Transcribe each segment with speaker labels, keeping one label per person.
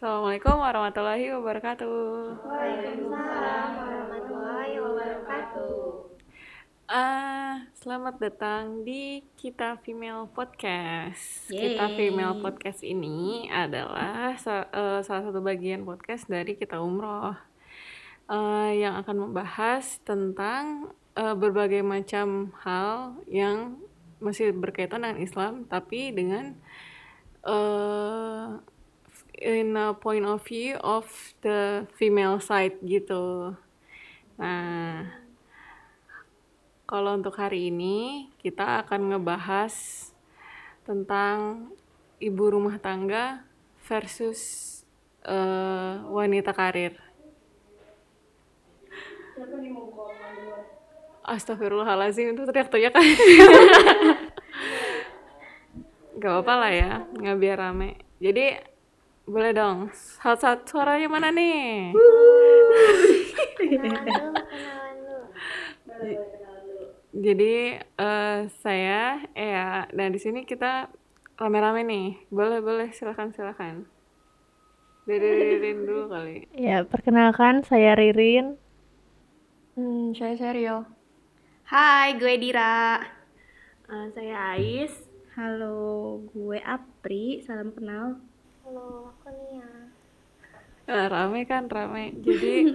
Speaker 1: Assalamualaikum warahmatullahi wabarakatuh.
Speaker 2: Waalaikumsalam warahmatullahi wabarakatuh.
Speaker 1: Ah, selamat datang di Kita Female Podcast.
Speaker 2: Yeay.
Speaker 1: Kita Female Podcast ini adalah sa- eh, salah satu bagian podcast dari Kita Umroh eh, yang akan membahas tentang eh, berbagai macam hal yang masih berkaitan dengan Islam, tapi dengan eh, in a point of view of the female side gitu. Nah, kalau untuk hari ini kita akan ngebahas tentang ibu rumah tangga versus eh, wanita karir. Astagfirullahaladzim itu teriak-teriak kan. Gak apa-apa lah ya, nggak biar rame. Jadi boleh dong, satu suaranya mana nih?
Speaker 2: Kenalan dulu, kenalan dulu.
Speaker 1: Jadi eh, saya Ea, dan di sini kita rame-rame nih. Boleh boleh silakan silakan. Diririn dulu kali.
Speaker 3: Ya, perkenalkan saya Ririn.
Speaker 4: Hmm, saya Serial.
Speaker 2: Hai, gue Dira.
Speaker 3: Eh, saya Ais. Halo, gue Apri. Salam kenal.
Speaker 2: Halo, aku Nia.
Speaker 1: Eh, rame kan rame. Jadi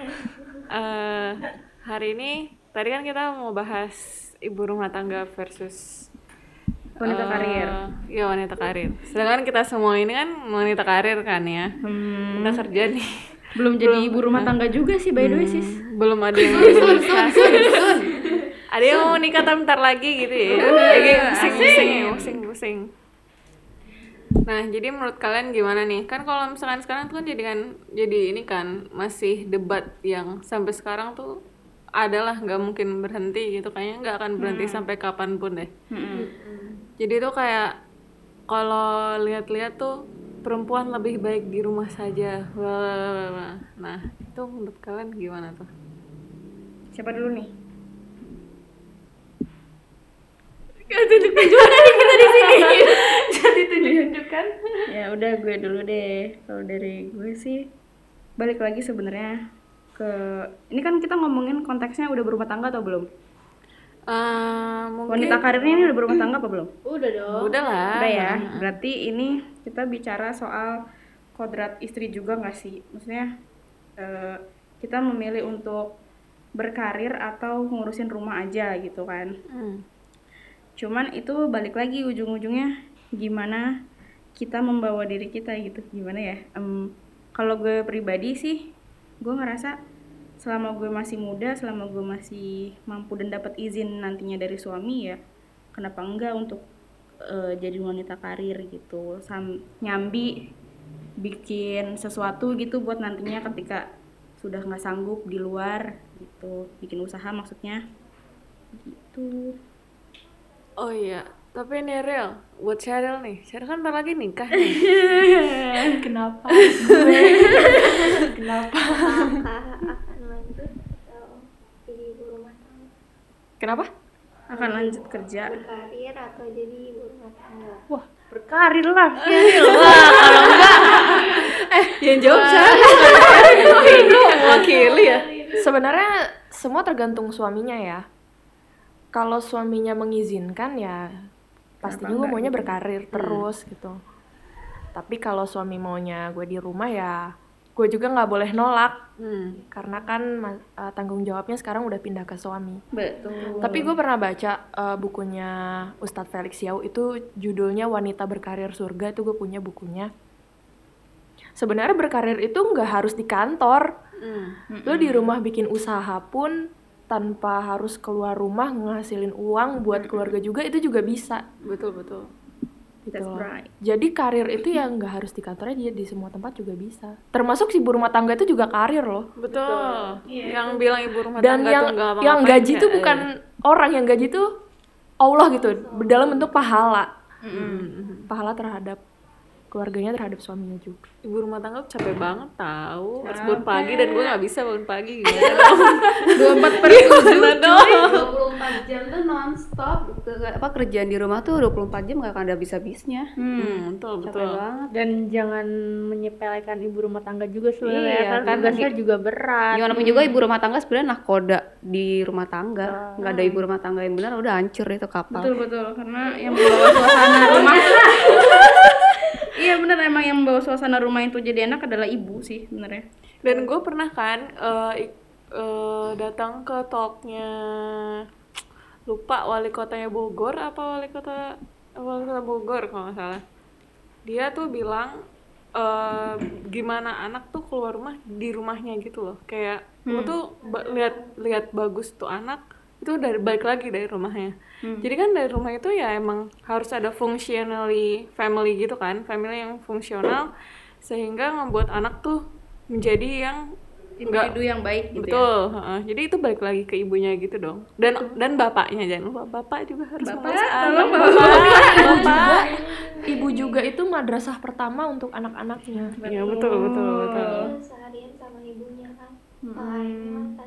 Speaker 1: eh hari ini tadi kan kita mau bahas ibu rumah tangga versus
Speaker 3: Wanita
Speaker 1: eh,
Speaker 3: karir.
Speaker 1: Iya wanita karir. Sedangkan kita semua ini kan wanita karir kan ya.
Speaker 3: Hmm,
Speaker 1: Kita kerja nih.
Speaker 3: belum jadi ibu rumah tangga juga sih, by the way, sis.
Speaker 1: belum ada yang ada yang mau nikah tapi bentar lagi gitu ya lagi pusing pusing pusing pusing nah jadi menurut kalian gimana nih? Kan kalau misalkan sekarang tuh kan jadi kan jadi ini kan masih debat yang sampai sekarang tuh adalah nggak mungkin berhenti gitu. Kayaknya nggak akan berhenti sampai kapan pun deh. Jadi tuh kayak kalau lihat-lihat tuh perempuan lebih baik di rumah saja. Blablabla. nah itu menurut kalian gimana tuh?
Speaker 3: Siapa dulu nih?
Speaker 4: Jadi tunjuk-tunjukkan.
Speaker 3: Ya udah gue dulu deh. Kalau dari gue sih balik lagi sebenarnya ke ini kan kita ngomongin konteksnya udah berumah tangga atau belum?
Speaker 1: Eh, mungkin
Speaker 3: Wanita karirnya ini udah berumah tangga apa belum?
Speaker 2: Udah dong.
Speaker 1: udah lah
Speaker 3: Udah ya. Berarti ini kita bicara soal kodrat istri juga nggak sih? Maksudnya eh, kita memilih untuk berkarir atau ngurusin rumah aja gitu kan?
Speaker 1: Hmm.
Speaker 3: Cuman itu balik lagi ujung-ujungnya gimana kita membawa diri kita gitu. Gimana ya? Em, kalau gue pribadi sih, gue ngerasa selama gue masih muda, selama gue masih mampu dan dapat izin nantinya dari suami ya, kenapa enggak untuk eh, jadi wanita karir gitu, Sam nyambi bikin sesuatu gitu buat nantinya ketika sudah nggak sanggup di luar gitu, bikin usaha maksudnya gitu.
Speaker 1: oh iya tapi ini real buat Cheryl nih Cheryl kan ntar lagi nikah nih
Speaker 4: Kenapa? Kenapa?
Speaker 2: Apakah akan lanjut atau jadi ibu rumah tangga?
Speaker 1: kenapa
Speaker 3: akan lanjut kerja
Speaker 2: Berkarir atau jadi ibu rumah tangga?
Speaker 3: wah berkarir lah
Speaker 1: yang jawab Cheryl itu mewakili ya
Speaker 4: Sebenarnya semua tergantung suaminya ya. Kalau suaminya mengizinkan ya pasti juga maunya
Speaker 3: gitu?
Speaker 4: berkarir terus gitu. Tapi kalau suami maunya gue di rumah ya gue juga nggak boleh nolak
Speaker 1: hmm.
Speaker 4: karena kan eh, tanggung jawabnya sekarang udah pindah ke suami.
Speaker 3: betul
Speaker 4: Tapi gue pernah baca eh, bukunya Ustadz Felix Yau itu judulnya Wanita Berkarir Surga itu gue punya bukunya. Sebenarnya berkarir itu nggak harus di kantor.
Speaker 1: Hmm.
Speaker 4: Lo di rumah bikin usaha pun tanpa harus keluar rumah ngasilin uang buat keluarga juga itu juga bisa.
Speaker 1: betul betul
Speaker 4: Gitu
Speaker 3: That's right.
Speaker 4: Jadi karir itu yang nggak harus di kantor aja di semua tempat juga bisa. Termasuk si ibu rumah tangga itu juga karir loh.
Speaker 1: betul yang bilang ibu rumah
Speaker 4: Dan
Speaker 1: tangga
Speaker 4: yang
Speaker 1: tuh nggak
Speaker 4: yang gaji
Speaker 1: ya,
Speaker 4: tuh
Speaker 1: eh.
Speaker 4: bukan orang yang gaji tuh Allah gitu dalam bentuk pahala
Speaker 1: Hmm.
Speaker 4: pahala terhadap keluarganya terhadap suaminya juga.
Speaker 1: Ibu rumah tangga tuh capek banget tahu harus bangun pagi dan gue nggak bisa bangun pagi gimana? Dong
Speaker 3: dua empat per
Speaker 1: gimana dong?
Speaker 5: 24 jam tuh nonstop. Apa kerjaan di rumah tuh 24 jam gak akan ada bisa-bisnya
Speaker 1: hmm, betul
Speaker 5: capek
Speaker 1: betul.
Speaker 5: banget.
Speaker 6: Dan jangan menyepelekan ibu rumah tangga juga sebenarnya
Speaker 5: Iya,
Speaker 6: kan.
Speaker 5: kan
Speaker 6: tugasnya juga berat.
Speaker 5: Gimana pun juga ibu rumah tangga sebenarnya nahkoda di rumah tangga. Nggak ada ibu rumah tangga yang benar udah hancur itu kapal.
Speaker 3: Betul betul. Karena yang membawa suasana rumah iya bener. Emang yang membawa suasana rumah itu jadi enak adalah ibu sih sebenarnya
Speaker 1: dan gue pernah kan ik- eh, datang ke talknya lupa wali kotanya Bogor apa wali kota wali kota Bogor kalau nggak salah. Dia tuh bilang eh, gimana anak tuh keluar rumah di rumahnya gitu loh. Kayak lu tuh lihat lihat bagus tuh anak itu dari balik lagi dari rumahnya. Jadi kan dari rumah itu ya emang harus ada functionally family gitu kan family yang fungsional sehingga membuat anak tuh menjadi yang enggak
Speaker 3: individu yang baik gitu ya?
Speaker 1: Betul heeh. jadi itu balik lagi ke ibunya gitu dong. Dan dan bapaknya jangan lupa bapak juga harus
Speaker 3: Bapak, tolong
Speaker 1: anak.
Speaker 3: bapak.
Speaker 1: bapak
Speaker 4: ibu juga itu madrasah pertama untuk anak-anaknya.
Speaker 1: Ya betul betul betul.
Speaker 2: Dia seharian sama ibunya kan kalau ayahnya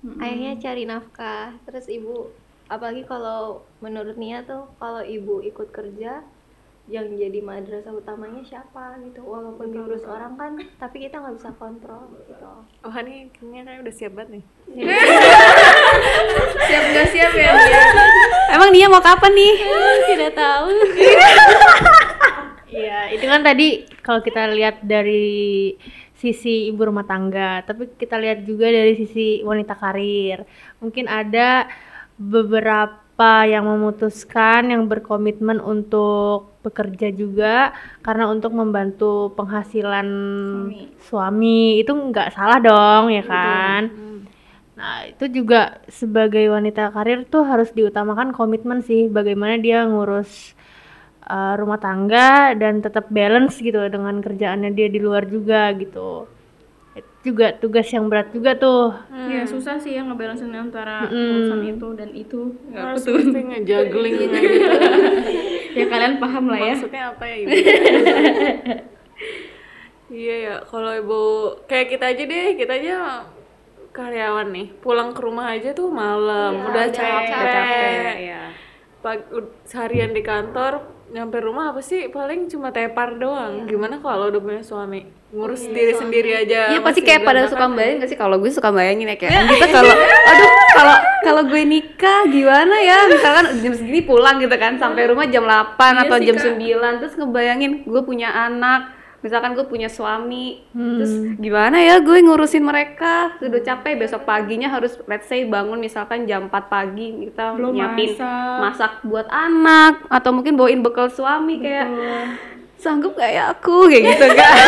Speaker 2: pasti ayahnya cari nafkah. Terus ibu apalagi kalau menurut Nia tuh kalau ibu ikut kerja yang jadi madrasah utamanya siapa gitu. Walaupun diurus orang kan tapi kita nggak bisa kontrol gitu.
Speaker 1: Oh ini kayaknya kayak udah siap banget nih.
Speaker 3: Siap nggak siap ya
Speaker 5: emang dia mau kapan nih?
Speaker 2: Tidak tahu.
Speaker 6: Iya, itu kan tadi kalau kita lihat dari sisi ibu rumah tangga, tapi kita lihat juga dari sisi wanita karir. Mungkin ada beberapa yang memutuskan, yang berkomitmen untuk bekerja juga karena untuk membantu penghasilan suami, itu nggak salah dong ya kan? Nah, itu juga sebagai wanita karir tuh harus diutamakan komitmen sih bagaimana dia ngurus uh, rumah tangga dan tetap balance gitu dengan kerjaannya dia di luar juga gitu. Itu juga tugas yang berat juga tuh.
Speaker 3: ya susah sih ya ngebalancein antara
Speaker 6: Mm-mm.
Speaker 3: urusan itu dan itu. Ya,
Speaker 1: harus
Speaker 3: betul.
Speaker 1: ngejuggling gitu
Speaker 3: ya kalian paham lah ya.
Speaker 1: Maksudnya apa ya ibu? Iya ya kalau ibu kayak kita aja deh kita aja karyawan nih pulang ke rumah aja tuh malam.
Speaker 2: Iya,
Speaker 1: udah capek,
Speaker 2: capek.
Speaker 5: ya
Speaker 1: Pag- seharian di kantor nyampe rumah apa sih? Paling cuma tepar doang. Gimana kalau udah punya suami? Ngurus diri sendiri aja
Speaker 5: Iya pasti kayak pada suka bayangin gak sih? Kalau gue suka bayangin ya kayak gitu kalau aduh kalau kalau gue nikah gimana ya? Misalkan jam segini pulang gitu kan sampai rumah jam 8 atau jam 9 terus ngebayangin gue punya anak misalkan gue punya suami terus gimana ya gue ngurusin mereka? Udah capek besok paginya harus let's say bangun misalkan jam 4 pagi kita
Speaker 3: Belum
Speaker 5: nyiapin
Speaker 3: masak.
Speaker 5: masak buat anak atau mungkin bawain bekal suami kayak sanggup gak ya aku? Kayak gitu kan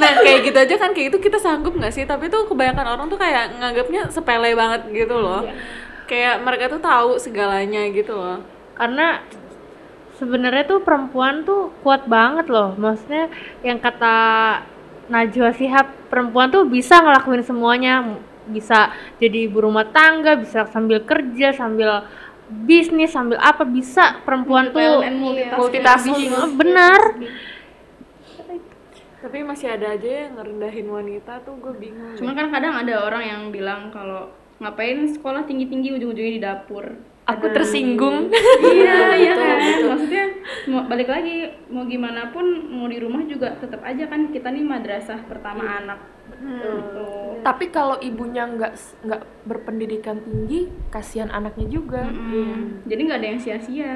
Speaker 1: nah kayak gitu aja kan kayak itu kita sanggup nggak sih? Tapi tuh kebanyakan orang tuh kayak nganggapnya sepele banget gitu loh. Kayak mereka tuh tahu segalanya gitu loh.
Speaker 6: Karena sebenarnya tuh perempuan tuh kuat banget loh. Maksudnya yang kata Najwa Shihab, perempuan tuh bisa ngelakuin semuanya. Bisa jadi ibu rumah tangga, bisa sambil kerja, sambil bisnis, sambil apa bisa perempuan tuh
Speaker 3: Independent and multitasking.
Speaker 6: multitasking. Benar.
Speaker 1: tapi masih ada aja yang ngerendahin wanita tuh gue bingung
Speaker 3: Cuman kan kadang ada orang yang bilang kalau ngapain sekolah tinggi-tinggi ujung-ujungnya di dapur.
Speaker 4: Aku tersinggung
Speaker 3: iya, iya kan. Maksudnya mau balik lagi mau gimana pun mau di rumah juga tetap aja kan kita nih madrasah pertama anak. Gitu.
Speaker 4: tapi kalau ibunya nggak nggak berpendidikan tinggi kasihan anaknya juga
Speaker 3: Mm. Jadi nggak ada yang sia-sia.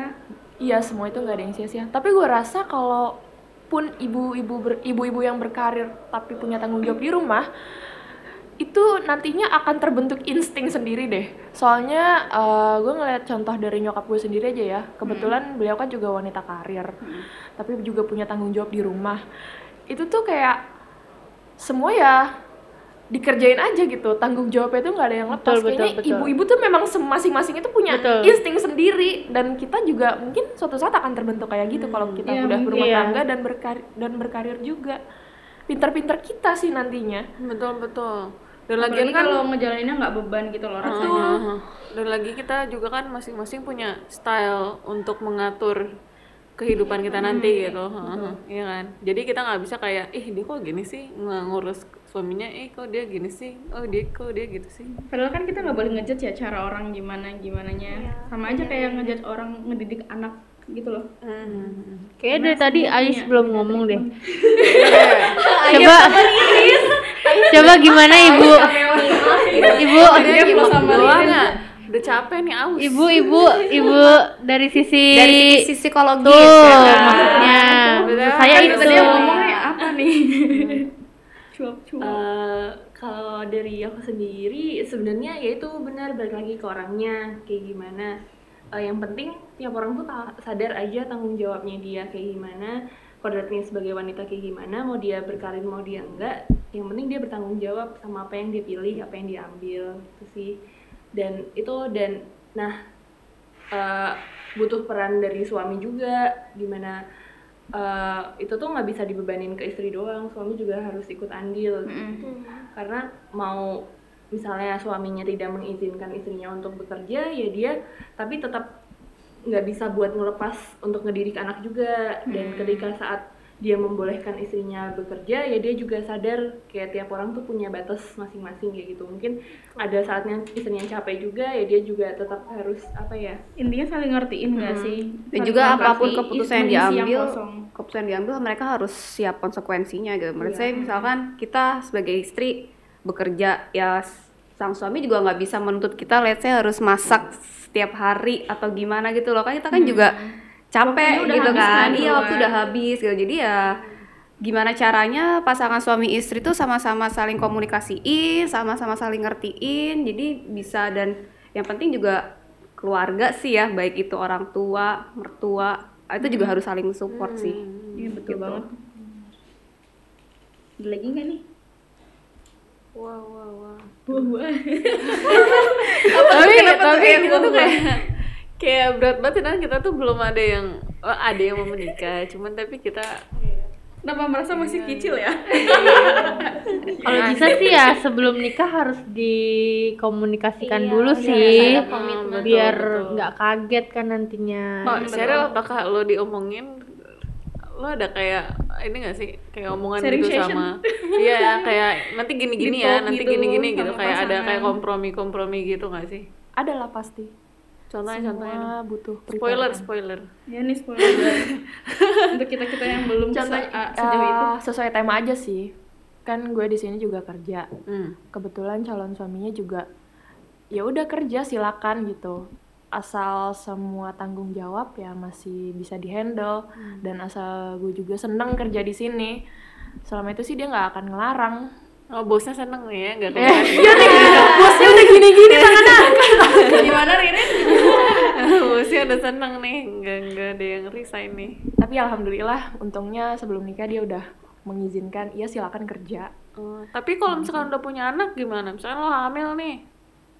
Speaker 4: Iya semua itu nggak ada yang sia-sia. Tapi gue rasa kalau pun ibu-ibu ber- ibu-ibu yang berkarir tapi punya tanggung jawab di rumah itu nantinya akan terbentuk insting sendiri deh. Soalnya eh, gue ngeliat contoh dari nyokap gue sendiri aja ya. Kebetulan beliau kan juga wanita karir, tapi juga punya tanggung jawab di rumah. Itu tuh kayak semua ya dikerjain aja gitu. Tanggung jawabnya itu nggak ada yang lepas.
Speaker 6: Betul,
Speaker 4: Kayaknya
Speaker 6: betul.
Speaker 4: ibu-ibu tuh memang masing-masing itu punya
Speaker 6: Betul.
Speaker 4: insting sendiri dan kita juga mungkin suatu saat akan terbentuk kayak gitu kalau kita
Speaker 3: iya,
Speaker 4: udah berumah
Speaker 6: Iya.
Speaker 4: tangga dan berkarir dan berkarir juga pinter-pinter kita sih nantinya.
Speaker 1: Betul betul. Dan
Speaker 3: Apalagi
Speaker 1: kan
Speaker 3: kalau ngejalaninnya nggak beban gitu loh rasanya.
Speaker 1: Heeh. dan lagi kita juga kan masing-masing punya style untuk mengatur kehidupan kita nanti gitu. Heeh, iya kan? Jadi kita nggak bisa kayak ih dia kok gini sih? Nggak ngurus suaminya eh kok dia gini sih? Oh dia kok dia gitu sih?
Speaker 3: Padahal kan kita nggak boleh ngejudge ya cara orang gimana gimananya. Sama aja kayak ngejudge orang ngedidik anak gitu loh.
Speaker 6: Kayaknya dari tadi Ais belum ngomong deh. coba coba gimana ibu? Ibu,
Speaker 1: udah capek nih aus
Speaker 6: ibu, ibu, ibu dari sisi
Speaker 5: dari sisi psikologis
Speaker 6: tuh
Speaker 5: ya kan?
Speaker 6: maksudnya.
Speaker 1: Bener.
Speaker 6: Saya
Speaker 3: Kan
Speaker 6: itu.
Speaker 3: tadi yang ngomongnya apa nih? Cuap-cuap.
Speaker 7: Eh, kalau dari aku sendiri sebenarnya ya itu benar balik lagi ke orangnya kayak gimana Eh, yang penting tiap orang tuh sadar aja tanggung jawabnya dia kayak gimana kodratnya sebagai wanita kayak gimana mau dia berkarir mau dia enggak yang penting dia bertanggung jawab sama apa yang dia pilih apa yang dia ambil itu sih. Dan itu dan nah eh, butuh peran dari suami juga di mana eh, itu tuh nggak bisa dibebanin ke istri doang suami juga harus ikut andil. Karena mau misalnya suaminya tidak mengizinkan istrinya untuk bekerja ya dia tapi tetap nggak bisa buat ngelepas untuk ngedidik anak juga. Dan ketika saat dia membolehkan istrinya bekerja ya dia juga sadar kayak tiap orang tuh punya batas masing-masing kayak gitu. Mungkin ada saatnya istrinya capek juga ya dia juga tetap harus apa ya
Speaker 3: Intinya saling ngertiin nggak sih?
Speaker 5: dan
Speaker 3: Saling
Speaker 5: juga apa
Speaker 3: pun
Speaker 5: keputusan yang
Speaker 3: yang
Speaker 5: diambil
Speaker 3: kosong.
Speaker 5: keputusan yang diambil mereka harus siap konsekuensinya gitu. Menurut saya misalkan kita sebagai istri bekerja ya sang suami juga nggak bisa menuntut kita let's say harus masak setiap hari atau gimana gitu loh. Kan kita kan juga capek
Speaker 3: udah
Speaker 5: gitu kan.
Speaker 3: kan
Speaker 5: iya waktu udah habis gitu. Jadi ya gimana caranya pasangan suami istri tuh sama-sama saling komunikasiin sama-sama saling ngertiin. Jadi bisa dan yang penting juga keluarga sih ya baik itu orang tua mertua itu juga harus saling support sih.
Speaker 3: Iya betul banget. Ada lagi nggak nih?
Speaker 1: Wah wah wah
Speaker 3: Buah-buah.
Speaker 1: tapi tapi kita tuh kayak kayak berat banget dan kita tuh belum ada yang oh, ada yang mau menikah. Cuman tapi kita
Speaker 3: Kenapa merasa masih kecil ya?
Speaker 6: Kalau bisa sih ya sebelum nikah harus dikomunikasikan
Speaker 2: Iya,
Speaker 6: dulu
Speaker 2: biar
Speaker 6: sih, biar nggak kaget kan nantinya.
Speaker 1: oh Cheryl apakah lo diomongin lo ada kayak ini gak sih kayak omongan
Speaker 3: Sharing
Speaker 1: gitu
Speaker 3: session.
Speaker 1: sama iya kayak nanti gini gini
Speaker 3: Di
Speaker 1: ya nanti
Speaker 3: gitu
Speaker 1: gini gini gitu kayak ada
Speaker 3: pasangan.
Speaker 1: kayak kompromi kompromi gitu gak sih
Speaker 4: Ada lah pasti.
Speaker 1: contohnya contohnya
Speaker 4: Semua butuh
Speaker 1: spoiler spoiler
Speaker 3: ya nih spoiler untuk kita kita yang belum
Speaker 4: Contohnya
Speaker 3: se- ah, sejauh itu.
Speaker 4: eh, sesuai tema aja sih. Kan gue di sini juga kerja.
Speaker 1: hmm.
Speaker 4: Kebetulan calon suaminya juga ya udah kerja silakan gitu. Asal semua tanggung jawab ya masih bisa dihandle dan asal gue juga seneng kerja di sini. Selama itu sih dia nggak akan ngelarang.
Speaker 1: oh bosnya seneng nih ya nggak kayak
Speaker 4: iya nih, bosnya udah gini-gini tangannya.
Speaker 3: Gimana Ririn?
Speaker 1: bosnya udah seneng nih nggak nggak ada yang resign nih
Speaker 4: Tapi alhamdulillah untungnya sebelum nikah dia udah mengizinkan iya silakan kerja.
Speaker 1: Oh, tapi kalau misalkan udah punya anak gimana? Misalkan lo hamil nih,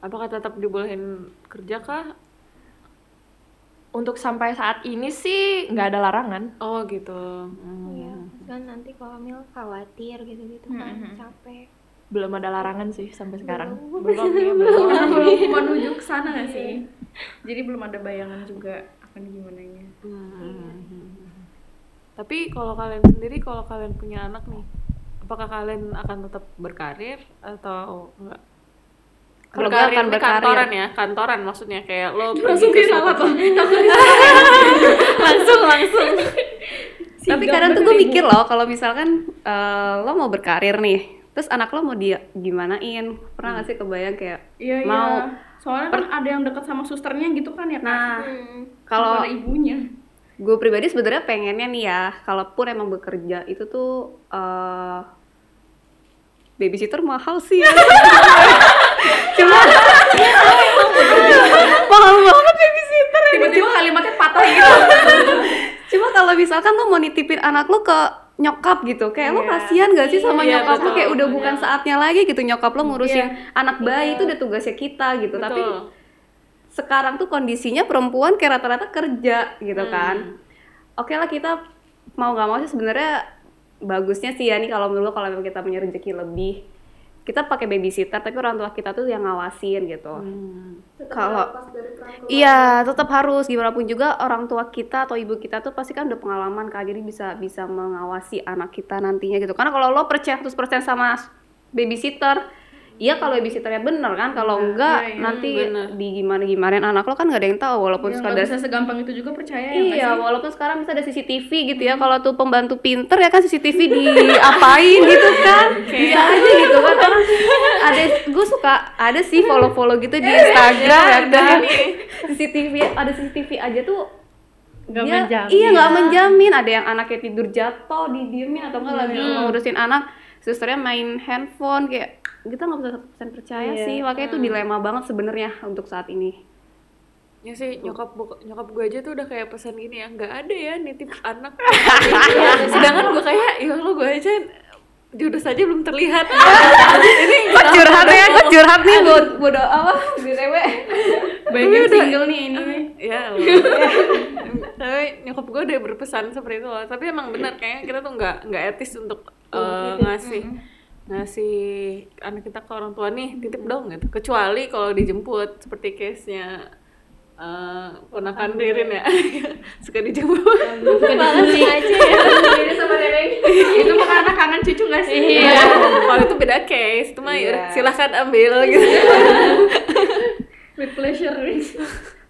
Speaker 1: apakah tetap dibolehin kerja kah?
Speaker 4: Untuk sampai saat ini sih nggak ada larangan.
Speaker 1: Oh gitu. Hmm.
Speaker 2: Iya, kan nanti kalau hamil khawatir gitu-gitu kan, capek.
Speaker 4: Belum ada larangan sih sampai sekarang.
Speaker 1: Belum ya, belum.
Speaker 3: belum menuju ke sana nggak sih? Jadi belum ada bayangan juga akan gimana nya.
Speaker 1: Hmm. Tapi kalau kalian sendiri, kalau kalian punya anak nih, apakah kalian akan tetap berkarir atau enggak?
Speaker 5: Kalau gue
Speaker 1: Berkarir
Speaker 5: akan berkarir.
Speaker 1: kantoran ya, kantoran maksudnya kayak lo pergi ke suatu langsung langsung.
Speaker 5: Tapi kadang tuh gue mikir loh kalau misalkan eh, lo mau berkarir nih, terus anak lo mau dia gimanain? Pernah gak sih kebayang kayak
Speaker 3: Iya iya.
Speaker 5: mau
Speaker 3: Soalnya kan ada yang dekat sama susternya gitu kan ya
Speaker 5: nah
Speaker 3: kalau
Speaker 5: kalau
Speaker 3: ibunya.
Speaker 5: gue pribadi sebenarnya pengennya nih ya, kalaupun emang bekerja itu tuh eh babysitter mahal sih ya. Cuma mahal banget babysitter ya.
Speaker 3: Tiba-tiba kalimatnya patah gitu.
Speaker 5: Cuma kalau misalkan lo mau nitipin anak lo ke nyokap gitu, kayak lo kasihan gak sih sama
Speaker 1: Iya,
Speaker 5: nyokap lo
Speaker 1: betul.
Speaker 5: kayak udah bukan saatnya lagi gitu nyokap lo ngurusin anak bayi itu udah tugasnya kita gitu. Tapi
Speaker 1: Betul.
Speaker 5: sekarang tuh kondisinya perempuan kayak rata-rata kerja gitu kan. Oke lah kita mau nggak mau sih sebenarnya bagusnya sih ya nih kalau menurut lo kalau memang kita punya rezeki lebih. Kita pakai babysitter tapi orang tua kita tuh yang ngawasin gitu.
Speaker 1: Hmm.
Speaker 5: Kalau iya tetap harus gimana pun juga orang tua kita atau ibu kita tuh pasti kan udah pengalaman kak jadi bisa bisa mengawasi anak kita nantinya gitu. Karena kalau lo percaya 100% sama babysitter Iya kalau babysitternya bener kan, kalau enggak nanti di gimana gimanain anak lo kan nggak ada yang tahu walaupun
Speaker 3: Ya,
Speaker 5: sekadar
Speaker 3: bisa segampang itu juga percaya ya
Speaker 5: Iya,
Speaker 3: sih?
Speaker 5: walaupun sekarang bisa ada CCTV gitu ya. Kalau tuh pembantu pinter ya kan CCTV diapain gitu kan? Bisa aja gitu kan. Ada gue suka ada sih follow-follow gitu di Instagram ya kan. CCTV ada CCTV aja tuh
Speaker 6: Nggak
Speaker 5: dia-
Speaker 6: menjamin.
Speaker 5: Iya nggak menjamin. Ada yang anaknya tidur jatuh didiemin atau enggak lagi ngurusin anak, susternya main handphone kayak kita nggak bisa 100% percaya sih. Makanya itu dilema banget sebenarnya untuk saat ini.
Speaker 1: Ya sih nyokap nyokap gue aja tuh udah kayak pesan gini ya nggak ada ya nitip anak. Sedangkan gue kayak ya lo gue aja jodoh saja belum terlihat. Ini
Speaker 5: Kok curhat ya, kok curhat nih buat bodo apa BTW.
Speaker 3: Banyak single nih ini.
Speaker 1: ya Allah. tapi nyokap gue udah berpesan seperti itu loh tapi emang benar kayaknya kita tuh nggak nggak etis untuk uh, ngasih ngasih anak kita ke orang tua nih titip dong gitu. Kecuali kalau dijemput seperti case nya uh, ponakan Ririn ya. Suka dijemput.
Speaker 3: Itu mah karena kangen cucu gak sih?
Speaker 1: Iya. kalau itu beda case. Itu mah ya silahkan ambil gitu.
Speaker 3: With pleasure.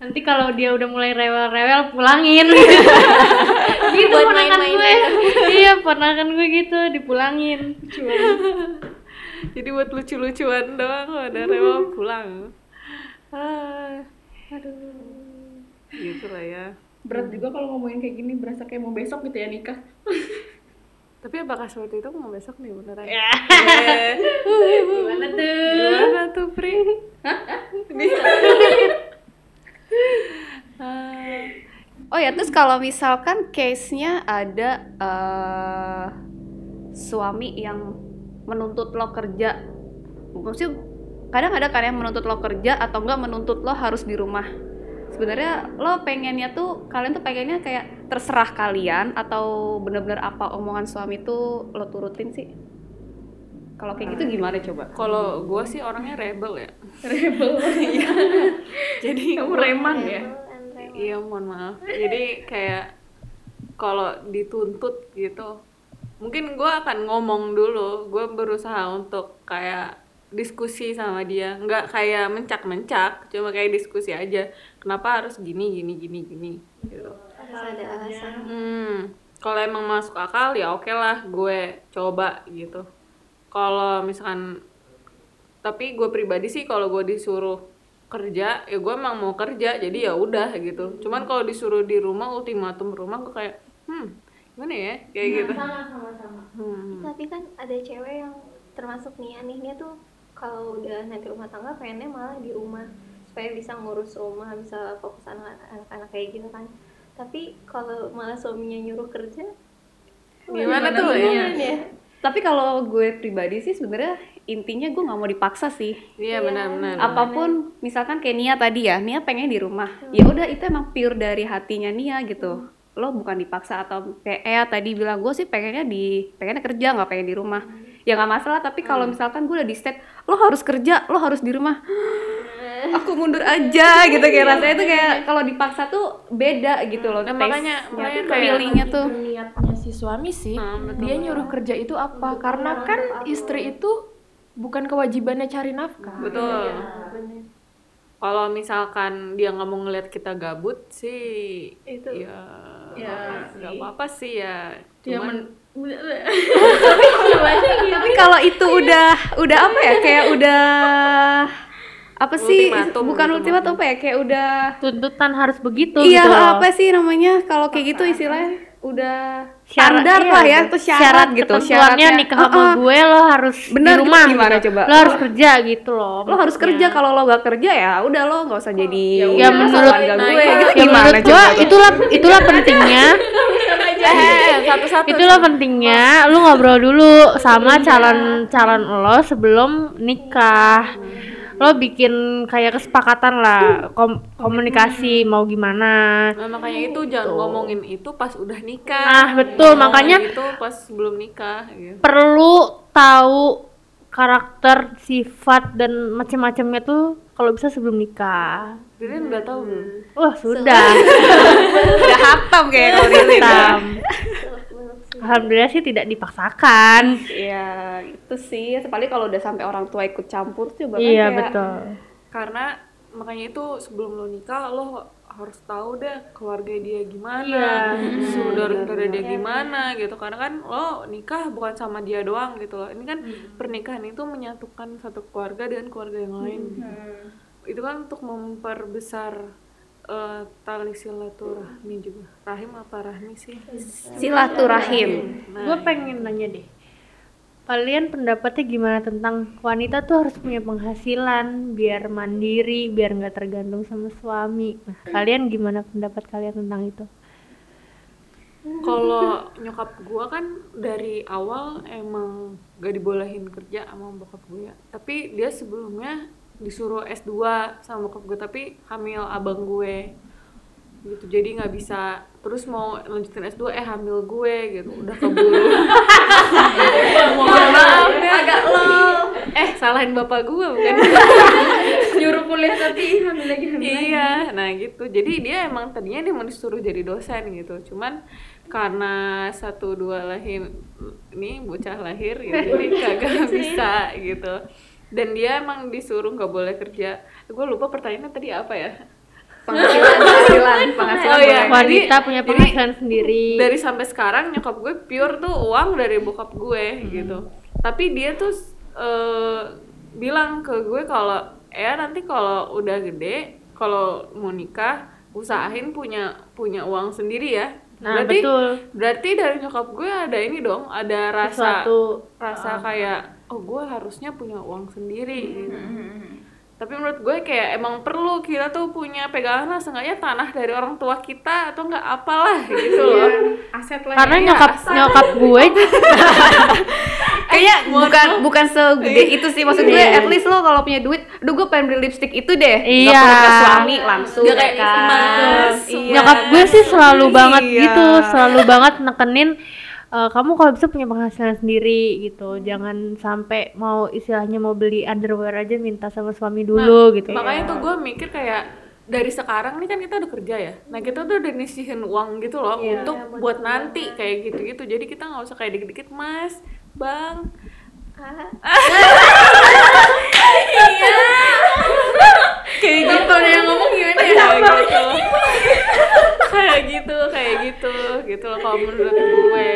Speaker 6: Nanti kalau dia udah mulai rewel-rewel pulangin. gitu
Speaker 2: Buat
Speaker 6: ponakan gue. iya, ponakan gue gitu dipulangin.
Speaker 1: jadi buat lucu-lucuan doang kalau ada rewel pulang ah, aduh gitu lah ya
Speaker 3: Berat juga kalau ngomongin kayak gini berasa kayak mau besok gitu ya nikah.
Speaker 1: Tapi apakah seperti itu mau besok nih beneran?
Speaker 6: Ya.
Speaker 1: Eh,
Speaker 6: Gimana tuh?
Speaker 1: Gimana tuh, Pri? Ah,
Speaker 5: Oh ya, terus kalau misalkan case-nya ada eh, suami yang menuntut lo kerja, maksudnya kadang ada kan yang menuntut lo kerja atau enggak menuntut lo harus di rumah. Sebenarnya lo pengennya tuh kalian tuh pengennya kayak terserah kalian atau bener-bener apa omongan suami tuh lo turutin sih? Kalau kayak gitu gimana coba?
Speaker 1: Kalau gue sih orangnya rebel ya.
Speaker 3: Rebel.
Speaker 1: Jadi
Speaker 3: Kamu reman ya?
Speaker 1: Iya, mohon maaf. Jadi kayak kalau dituntut gitu, mungkin gue akan ngomong dulu. Gue berusaha untuk kayak diskusi sama dia, nggak kayak mencak-mencak, cuma kayak diskusi aja. Kenapa harus gini, gini, gini, gini, gitu.
Speaker 2: Harus ada alasan.
Speaker 1: Hmm, kalau emang masuk akal ya oke lah, gue coba gitu. Kalau misalkan, tapi gue pribadi sih kalau gue disuruh kerja, ya gue emang mau kerja, jadi ya udah gitu. Cuman kalau disuruh di rumah, ultimatum rumah, gue kayak, hmm, gimana ya, kayak gitu. Hmm.
Speaker 2: Tapi kan ada cewek yang termasuk Nia nih, Nia tuh kalau udah nanti rumah tangga pengennya malah di rumah supaya bisa ngurus rumah, bisa fokus anak- anak-anak kayak gitu kan. Tapi kalau malah suaminya nyuruh kerja,
Speaker 1: Gimana tuh ya?
Speaker 2: gimana ya?
Speaker 5: Tapi kalau gue pribadi sih sebenarnya intinya gue nggak mau dipaksa sih.
Speaker 1: Iya benar-benar.
Speaker 5: apa pun misalkan kayak Nia tadi ya Nia pengen di rumah. Ya udah itu emang pure dari hatinya Nia gitu. Lo bukan dipaksa atau kayak Ea tadi bilang gue sih pengennya di pengennya kerja nggak pengen di rumah. Ya nggak masalah tapi kalau misalkan gue udah di state lo harus kerja lo harus di rumah aku mundur aja gitu kayak rasanya tuh kayak kalau dipaksa tuh beda gitu loh
Speaker 1: Nah, makanya-
Speaker 5: taste-nya
Speaker 1: makanya
Speaker 5: feelingnya tuh.
Speaker 4: Niatnya si suami sih dia nyuruh kerja itu apa? Karena kan istri itu bukan kewajibannya cari nafkah.
Speaker 1: Betul. Kalau misalkan dia nggak mau ngeliat kita gabut sih,
Speaker 2: Itu.
Speaker 1: ya
Speaker 3: Ya,
Speaker 1: nggak apa-apa sih ya.
Speaker 3: Dia
Speaker 1: Cuman
Speaker 3: men-
Speaker 5: tapi kalau itu udah udah apa ya? Kayak udah apa sih
Speaker 1: Ultimatum
Speaker 5: bukan
Speaker 1: gitu
Speaker 5: ultimatum apa ya kayak udah
Speaker 6: Tuntutan harus begitu
Speaker 5: iya
Speaker 6: gitu loh.
Speaker 5: apa sih namanya kalau kayak gitu istilahnya udah
Speaker 6: Syarat-
Speaker 5: standar
Speaker 6: iya,
Speaker 5: lah ya
Speaker 6: gitu.
Speaker 5: tuh syarat, gitu syaratnya
Speaker 6: nikah sama
Speaker 5: Uh-uh.
Speaker 6: gue lo harus
Speaker 5: Bener,
Speaker 6: di rumah
Speaker 5: gitu gimana
Speaker 6: gitu.
Speaker 5: coba?
Speaker 6: lo harus kerja gitu loh
Speaker 5: lo harus kerja kalau lo gak kerja ya udah lo nggak usah jadi
Speaker 6: Ya, menurut-
Speaker 5: keluarga
Speaker 1: nah,
Speaker 5: gue
Speaker 1: iya.
Speaker 5: gitu
Speaker 6: ya
Speaker 5: gimana
Speaker 6: menurut gue
Speaker 5: coba
Speaker 6: itulah itulah pentingnya
Speaker 1: eh satu-satu.
Speaker 6: itulah pentingnya lu ngobrol dulu sama calon calon lo sebelum nikah lo bikin kayak kesepakatan lah kom- komunikasi mau gimana
Speaker 1: Nah, makanya itu jangan ngomongin itu pas udah nikah.
Speaker 6: Nah, betul.
Speaker 1: Ngomongin
Speaker 6: Makanya-
Speaker 1: itu pas belum nikah gitu.
Speaker 6: perlu tahu karakter sifat dan macam-macamnya tuh kalau bisa sebelum nikah
Speaker 1: Ririn udah tahu belum?
Speaker 6: wah sudah
Speaker 5: Udah hatam kayak kalau Lilin.
Speaker 6: Alhamdulillah sih tidak dipaksakan
Speaker 5: Iya, itu sih. Apalagi kalau udah sampai orang tua ikut campur tuh juga kan
Speaker 6: iya
Speaker 5: kayak
Speaker 6: betul
Speaker 1: Karena makanya itu sebelum lo nikah lo harus tahu deh keluarga dia gimana,
Speaker 6: Iya.
Speaker 1: saudara-saudara dia gimana gitu. Karena kan lo nikah bukan sama dia doang gitu loh. Ini kan pernikahan itu menyatukan satu keluarga dengan keluarga yang lain. gitu. Itu kan untuk memperbesar eh, tali silaturahmi juga. Rahim apa rahmi sih?
Speaker 5: silaturahim.
Speaker 6: gue pengen nanya deh kalian pendapatnya gimana tentang wanita tuh harus punya penghasilan biar mandiri biar nggak tergantung sama suami nah kalian gimana pendapat kalian tentang itu
Speaker 1: Kalau nyokap gua kan dari awal emang gak dibolehin kerja sama bokap gue ya. Tapi dia sebelumnya disuruh S2 sama bokap gue tapi hamil abang gue. Gitu. Jadi nggak bisa terus mau lanjutin S2 eh hamil gue gitu. Udah keburu. Mohon maaf ya. Agak lo. Eh salahin bapak gue bukan.
Speaker 3: Nyuruh kuliah tapi hamil lagi hamil lagi.
Speaker 1: iya nah gitu jadi dia emang tadinya dia mau disuruh jadi dosen gitu cuman karena satu dua lahir ini bocah lahir ya jadi kagak bisa gitu dan dia emang disuruh nggak boleh kerja. Gue lupa pertanyaannya tadi apa ya?
Speaker 5: Penghasilan, penghasilan, penghasilan.
Speaker 1: Oh, iya.
Speaker 6: wanita
Speaker 1: Jadi-
Speaker 6: punya
Speaker 1: jadi
Speaker 6: penghasilan sendiri.
Speaker 1: dari sampai sekarang nyokap gue pure tuh uang dari bokap gue gitu. Tapi dia tuh eh, bilang ke gue kalau ya nanti kalau udah gede kalau mau nikah usahain punya punya uang sendiri ya.
Speaker 6: Nah
Speaker 1: berarti
Speaker 6: betul.
Speaker 1: berarti dari nyokap gue ada ini dong ada rasa
Speaker 6: sesuatu.
Speaker 1: rasa kayak oh gue harusnya punya uang sendiri gitu. tapi menurut gue kayak emang perlu kita tuh punya pegangan lah seenggaknya tanah dari orang tua kita atau enggak apalah gitu loh
Speaker 3: Aset lah.
Speaker 6: karena
Speaker 1: Iya,
Speaker 6: nyokap
Speaker 1: asal.
Speaker 6: nyokap gue
Speaker 5: Kayaknya bukan bukan segede itu sih maksud gue at least lo kalau punya duit, aduh gue pengen beli lipstick itu deh. Nggak
Speaker 6: Iya.
Speaker 5: perlu ke suami langsung
Speaker 1: Nggak kayak
Speaker 5: kan. Iya.
Speaker 6: nyokap gue sih selalu banget
Speaker 5: Iya.
Speaker 6: gitu selalu banget nekenin "Eh, kamu kalau bisa punya penghasilan sendiri gitu. Jangan sampai mau istilahnya mau beli underwear aja minta sama suami dulu gitu.
Speaker 1: makanya tuh gue mikir kayak dari sekarang nih kan kita udah kerja ya. Nah kita tuh udah nyisihin uang gitu loh untuk buat nanti kayak gitu-gitu. Jadi kita nggak usah kayak dikit-dikit mas bang
Speaker 3: kayak gitu nih yang ngomong gimana ya?
Speaker 1: kayak gitu. Kayak gitu kayak gitu. Gitu loh kalau menurut gue.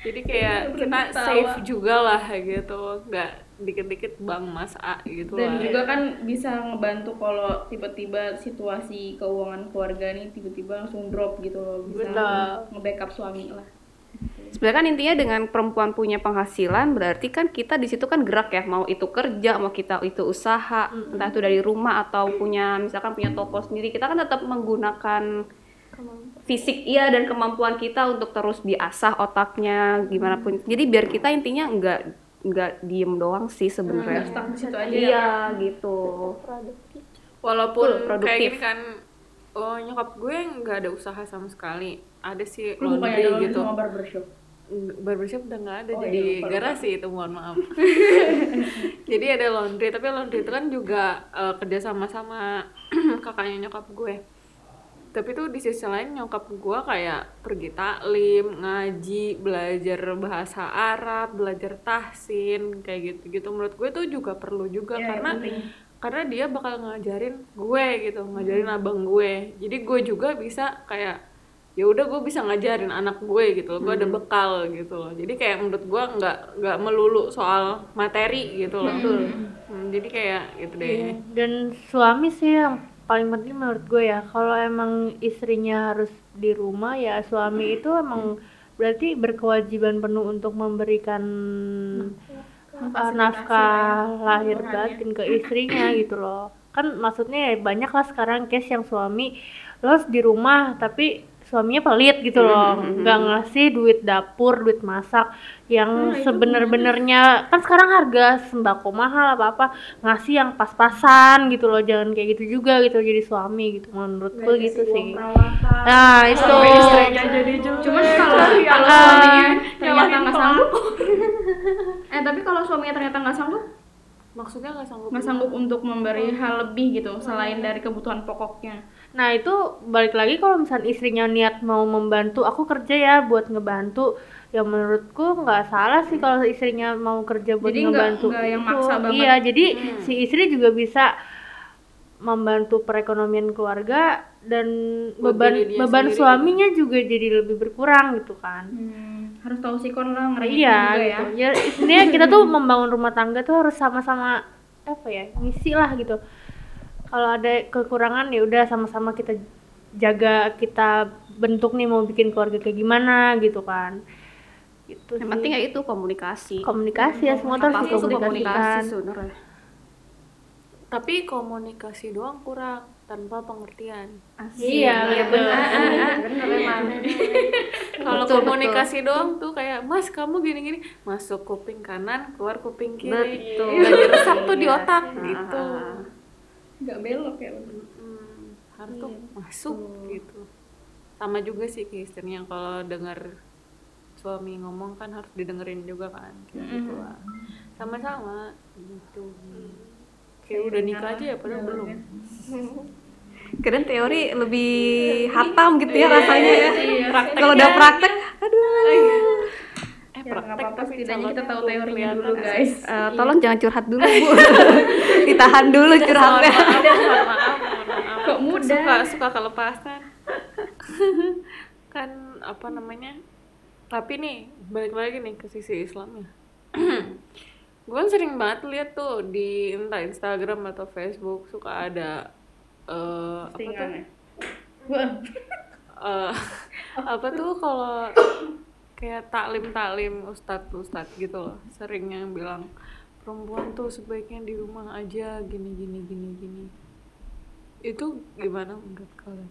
Speaker 1: Jadi kayak kita safe juga lah gitu. Nggak dikit-dikit bang mas a gitu
Speaker 3: Dan
Speaker 1: lah.
Speaker 3: juga kan bisa ngebantu kalau tiba-tiba situasi keuangan keluarga nih tiba-tiba langsung drop gitu loh. Bisa nge-backup suami lah.
Speaker 5: Sebenarnya kan intinya dengan perempuan punya penghasilan berarti kan kita di situ kan gerak ya. Mau itu kerja mau kita itu usaha. Entah itu dari rumah atau punya misalkan punya toko sendiri. Kita kan tetap menggunakan fisik iya dan kemampuan kita untuk terus diasah otaknya gimana pun. Jadi biar kita intinya nggak nggak diem doang sih sebenarnya.
Speaker 3: Stuck di situ aja ya.
Speaker 5: iya gitu.
Speaker 1: Walaupun
Speaker 5: Betul, produktif.
Speaker 1: kayak gini kan oh nyokap gue nggak ada usaha sama sekali. Ada sih
Speaker 3: Lu bukannya ada
Speaker 1: laundry gitu.
Speaker 3: sama barbershop.
Speaker 1: Barbershop udah nggak ada
Speaker 3: Oh,
Speaker 1: jadi
Speaker 3: iya,
Speaker 1: garasi itu mohon maaf. Jadi ada laundry tapi laundry itu kan juga eh, kerja sama sama kakaknya nyokap gue. Tapi tuh di sisi lain nyokap gue kayak pergi taklim ngaji belajar bahasa Arab belajar tahsin kayak gitu gitu menurut gue tuh juga perlu juga
Speaker 3: Iya,
Speaker 1: karena karena dia bakal ngajarin gue gitu ngajarin abang gue. Jadi gue juga bisa kayak ya udah gue bisa ngajarin anak gue gitu loh gue ada bekal gitu loh. Jadi kayak menurut gue nggak nggak melulu soal materi gitu loh. Hmm, jadi kayak gitu deh.
Speaker 6: Dan suami sih yang paling penting menurut gue ya. Kalau emang istrinya harus di rumah ya suami itu emang berarti berkewajiban penuh untuk memberikan uh, nafkah lahir batin ke istrinya gitu loh. Kan maksudnya ya banyak lah sekarang case yang suami lo harus di rumah tapi suaminya pelit gitu loh. Nggak ngasih duit dapur duit masak yang sebener-benernya kan sekarang harga sembako mahal apa apa ngasih yang pas-pasan gitu loh. Jangan kayak gitu juga gitu jadi suami gitu. Menurut gue gitu sih. nah itu.
Speaker 3: Cuman kalau kalau suaminya ternyata nggak sanggup. Eh tapi kalau suaminya ternyata nggak sanggup?
Speaker 1: Maksudnya nggak sanggup
Speaker 3: nggak sanggup untuk memberi hal lebih gitu selain dari kebutuhan pokoknya
Speaker 6: Nah itu balik lagi kalau misalnya istrinya niat mau membantu, aku kerja ya buat ngebantu. Ya menurutku nggak salah sih kalau istrinya mau kerja buat
Speaker 3: Jadi
Speaker 6: ngebantu.
Speaker 3: nggak yang maksa banget.
Speaker 6: Iya, jadi si istri juga bisa membantu perekonomian keluarga dan
Speaker 1: Buat
Speaker 6: beban beban
Speaker 1: sendiri
Speaker 6: suaminya juga jadi lebih berkurang gitu kan.
Speaker 3: Hmm, harus tahu sikon lah ngerayain
Speaker 6: Iya
Speaker 3: juga
Speaker 6: gitu. Ya, sebenarnya kita tuh membangun rumah tangga tuh harus sama-sama apa ya ngisi lah gitu. Kalau ada kekurangan ya udah sama-sama kita jaga kita bentuk nih mau bikin keluarga kayak gimana gitu kan. Gitu
Speaker 5: Yang
Speaker 6: sih.
Speaker 5: penting ya itu komunikasi.
Speaker 6: komunikasi ya semua
Speaker 5: itu
Speaker 6: dikomunikasikan.
Speaker 5: komunikasi sebenarnya.
Speaker 1: tapi komunikasi doang kurang tanpa pengertian
Speaker 6: Iya,
Speaker 5: Iya
Speaker 6: betul.
Speaker 5: benar. Benar emang.
Speaker 1: kalau
Speaker 5: Betul,
Speaker 1: komunikasi doang tuh kayak mas kamu gini-gini masuk kuping kanan keluar kuping kiri
Speaker 5: Betul.
Speaker 1: diresap tuh di
Speaker 5: Iya.
Speaker 1: otak
Speaker 5: Ah,
Speaker 1: gitu
Speaker 5: ah, ah.
Speaker 3: Nggak belok ya
Speaker 1: Mm, harus tuh masuk gitu. Sama juga sih ke istrinya kalau dengar suami ngomong kan harus didengerin juga kan kayak gitu lah sama-sama gitu. Kayak udah nikah aja ya padahal belum.
Speaker 5: Keren teori lebih hatam gitu ya rasanya ya. Kalau udah praktek, aduh.
Speaker 1: eh
Speaker 3: ya
Speaker 1: praktek
Speaker 3: apa-apa
Speaker 1: tapi
Speaker 3: setidaknya kita
Speaker 1: calonnya
Speaker 3: tahu teorinya
Speaker 1: kelihatan.
Speaker 3: dulu guys
Speaker 5: Eh, tolong jangan curhat dulu bu. Ditahan dulu curhatnya.
Speaker 1: mohon maaf mohon maaf
Speaker 3: kok mudah?
Speaker 1: suka suka kelepasan. Kan apa namanya? Tapi nih balik lagi nih ke sisi Islamnya gue kan sering banget lihat tuh di entah Instagram atau Facebook suka ada eh apa tuh? eh, apa tuh kalau kayak taklim taklim ustadz ustadz gitu loh sering yang bilang perempuan tuh sebaiknya di rumah aja gini gini gini gini itu gimana menurut kalian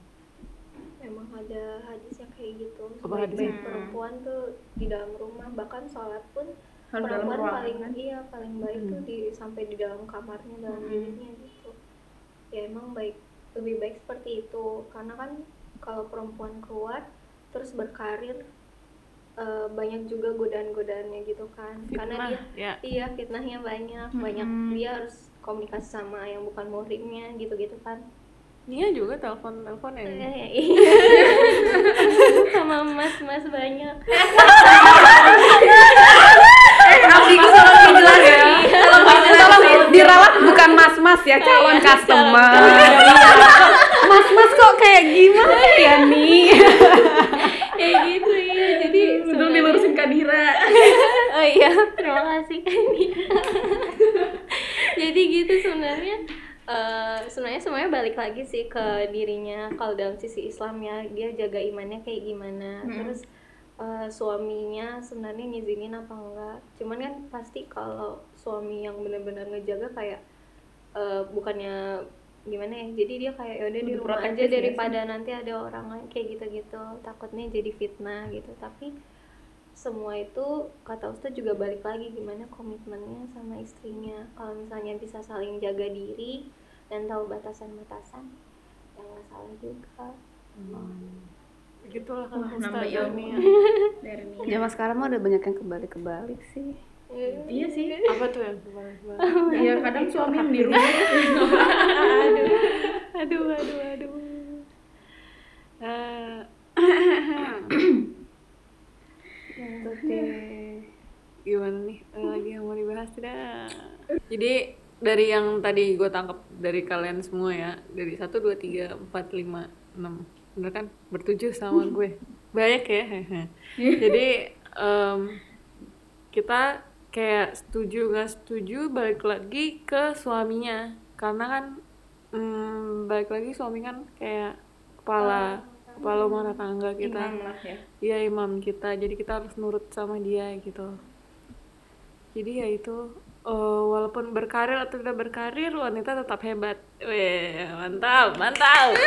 Speaker 2: Memang ada hadis yang kayak gitu.
Speaker 1: Apa hadisnya?
Speaker 2: Sebaik-baik perempuan tuh di dalam rumah bahkan sholat pun
Speaker 3: harus dalam
Speaker 2: perempuan
Speaker 3: ruangan
Speaker 2: paling
Speaker 3: kan?
Speaker 2: iya paling baik tuh di sampai di dalam kamarnya dalam biliknya gitu. Ya emang baik lebih baik seperti itu karena kan kalau perempuan keluar terus berkarir eh, banyak juga godaan-godaannya gitu kan. Karena
Speaker 1: Fitnah,
Speaker 2: dia
Speaker 1: ya.
Speaker 2: iya fitnahnya banyak banyak dia harus komunikasi sama yang bukan muhrimnya gitu-gitu kan.
Speaker 1: Nia juga telepon telepon ya
Speaker 2: Eh, iya. sama mas-mas banyak.
Speaker 5: Abdiku tolong dijelas ya. Tolong tolong diralat bukan mas-mas ya, calon customer. Mas-mas kok kayak gimana ya nih?
Speaker 2: kayak gitu iya jadi
Speaker 3: Belum dilurusin Kadira
Speaker 2: oh iya. Terima kasih. Jadi gitu sebenarnya eh, sebenarnya semuanya balik lagi sih ke dirinya. Kalau dalam sisi Islamnya dia jaga imannya kayak gimana. Terus eh, suaminya sebenarnya ngizinin apa enggak. Cuman kan pasti kalau suami yang benar-benar ngejaga kayak eh, bukannya gimana ya jadi dia kayak yaudah di rumah aja
Speaker 3: protektif ya sih.
Speaker 2: daripada nanti ada orang lain kayak gitu-gitu. Takutnya jadi fitnah gitu. Tapi semua itu kata Ustadz juga balik lagi gimana komitmennya sama istrinya. Kalau misalnya bisa saling jaga diri dan tahu batasan-batasan ya nggak salah juga.
Speaker 1: Begitulah kan
Speaker 3: Wah,
Speaker 1: Ustaz
Speaker 3: nambah ilmu.
Speaker 1: Nia.
Speaker 5: Zaman sekarang mah udah banyak yang kebalik-kebalik sih.
Speaker 3: iya sih.
Speaker 1: Apa tuh yang kebalik-balik?
Speaker 3: Iya kadang suami yang di rumah.
Speaker 1: Aduh aduh aduh Eh,
Speaker 5: Gitu deh.
Speaker 1: gimana nih? Ada lagi yang mau dibahas tidak? Jadi dari yang tadi gue tangkap dari kalian semua ya dari satu dua tiga empat lima enam. Bener kan? Bertujuh sama gue. Banyak ya? Jadi em, kita kayak setuju nggak setuju balik lagi ke suaminya. Karena kan mm, balik lagi suami kan kayak kepala kepala rumah tangga kita
Speaker 3: imam lah ya
Speaker 1: Iya imam kita, jadi kita harus nurut sama dia gitu. Jadi ya itu eh, walaupun berkarir atau tidak berkarir, wanita tetap hebat. Weh, mantap, mantap.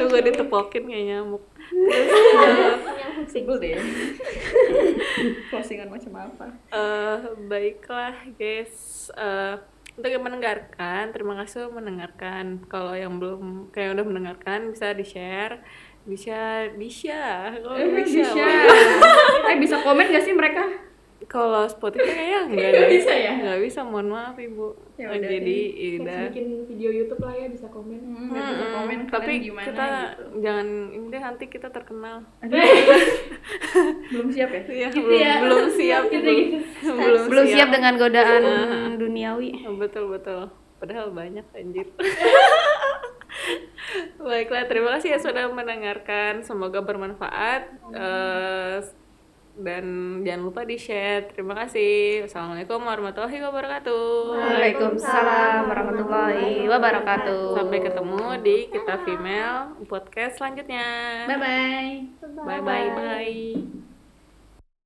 Speaker 1: Lu gue ditepokin kayak nyamuk.
Speaker 3: sebel deh closingan macam apa
Speaker 1: Eh, baiklah guys, Eh, untuk yang mendengarkan, terima kasih sudah mendengarkan. Kalau yang belum, kayak udah mendengarkan bisa di share bisa bisa kalau
Speaker 3: Eh,
Speaker 1: bisa,
Speaker 3: bisa. Eh bisa komen gak sih mereka?
Speaker 1: kalau Spotify kayaknya enggak nggak
Speaker 7: bisa ya?
Speaker 1: nggak bisa mohon maaf ibu
Speaker 3: Ya udah
Speaker 1: jadi
Speaker 7: Next
Speaker 1: udah
Speaker 7: bikin video YouTube lah ya bisa komen.
Speaker 3: Hmm, bisa komen
Speaker 1: tapi
Speaker 3: gimana
Speaker 1: kita
Speaker 3: gitu.
Speaker 1: jangan ini deh nanti kita terkenal
Speaker 3: Belum siap ya?
Speaker 1: Iya, belum, belum siap
Speaker 7: Gitu, gitu.
Speaker 1: belum,
Speaker 5: belum siap dengan godaan
Speaker 1: Ah.
Speaker 5: duniawi.
Speaker 1: Betul betul. Padahal banyak anjir. Baiklah terima kasih ya sudah mendengarkan. Semoga bermanfaat. Eh, dan jangan lupa di share terima kasih. Assalamualaikum warahmatullahi wabarakatuh.
Speaker 5: Waalaikumsalam warahmatullahi wabarakatuh.
Speaker 1: Sampai ketemu di kita female podcast selanjutnya.
Speaker 3: Bye bye.
Speaker 1: bye bye bye